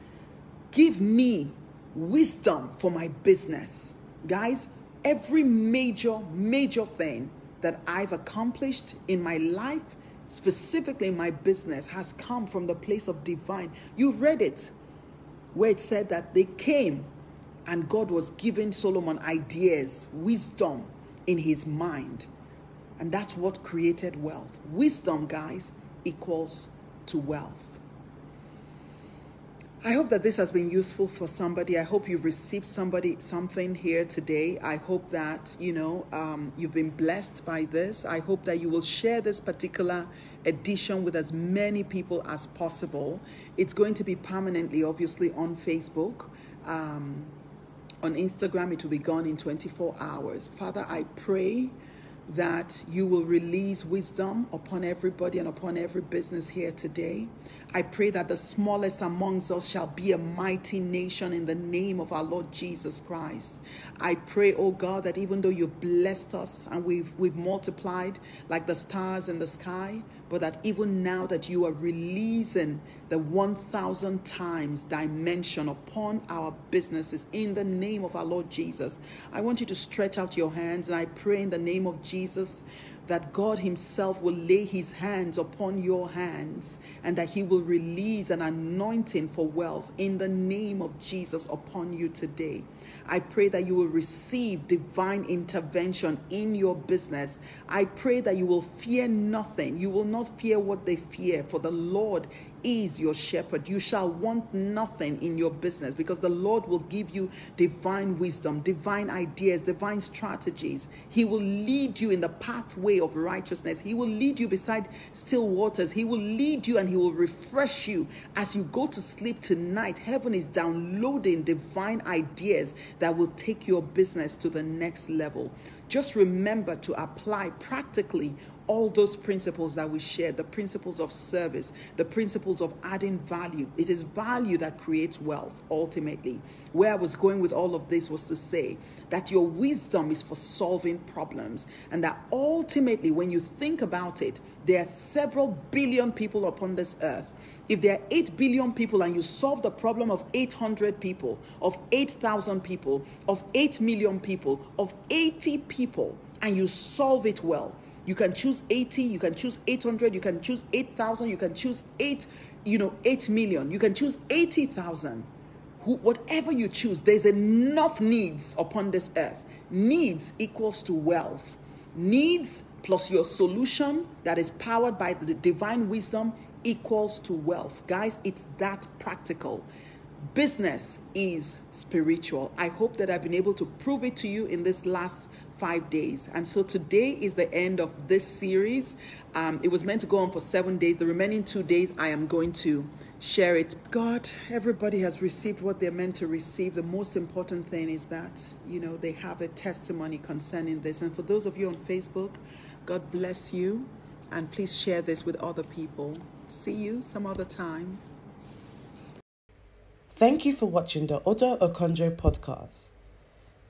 Give me wisdom for my business. Guys, every major, major thing that I've accomplished in my life, specifically my business, has come from the place of divine. You read it where it said that they came and God was giving Solomon ideas, wisdom in his mind. And that's what created wealth. Wisdom, guys, equals to wealth. I hope that this has been useful for somebody. I hope you've received somebody something here today. I hope that you know um, you've been blessed by this. I hope that you will share this particular edition with as many people as possible. It's going to be permanently, obviously, on Facebook. Um, on Instagram, it will be gone in 24 hours. Father, I pray that you will release wisdom upon everybody and upon every business here today. I pray that the smallest amongst us shall be a mighty nation in the name of our Lord Jesus Christ. I pray, oh God, that even though you've blessed us and we've we've multiplied like the stars in the sky, but that even now that you are releasing the 1000 times dimension upon our businesses in the name of our Lord Jesus. I want you to stretch out your hands and I pray in the name of Jesus that God Himself will lay His hands upon your hands and that He will release an anointing for wealth in the name of Jesus upon you today. I pray that you will receive divine intervention in your business. I pray that you will fear nothing. You will not fear what they fear, for the Lord is your shepherd. You shall want nothing in your business because the Lord will give you divine wisdom, divine ideas, divine strategies. He will lead you in the pathway of righteousness. He will lead you beside still waters. He will lead you and He will refresh you as you go to sleep tonight. Heaven is downloading divine ideas that will take your business to the next level. Just remember to apply practically all those principles that we shared the principles of service, the principles of adding value. It is value that creates wealth ultimately. Where I was going with all of this was to say that your wisdom is for solving problems, and that ultimately, when you think about it, there are several billion people upon this earth. If there are 8 billion people and you solve the problem of 800 people, of 8,000 people, of 8 million people, of 80 people, and you solve it well, you can choose 80, you can choose 800, you can choose 8,000, you can choose 8, you know, 8 million, you can choose 80,000. Whatever you choose, there's enough needs upon this earth. Needs equals to wealth. Needs plus your solution that is powered by the divine wisdom equals to wealth. Guys, it's that practical. Business is spiritual. I hope that I've been able to prove it to you in this last five days. And so today is the end of this series. Um, it was meant to go on for seven days. The remaining two days, I am going to share it. God, everybody has received what they're meant to receive. The most important thing is that, you know, they have a testimony concerning this. And for those of you on Facebook, God bless you. And please share this with other people. See you some other time. Thank you for watching the Udo Okonjo podcast.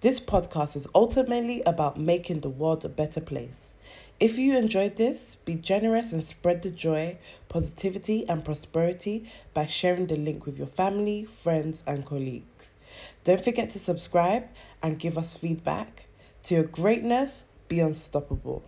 This podcast is ultimately about making the world a better place. If you enjoyed this, be generous and spread the joy, positivity, and prosperity by sharing the link with your family, friends, and colleagues. Don't forget to subscribe and give us feedback. To your greatness, be unstoppable.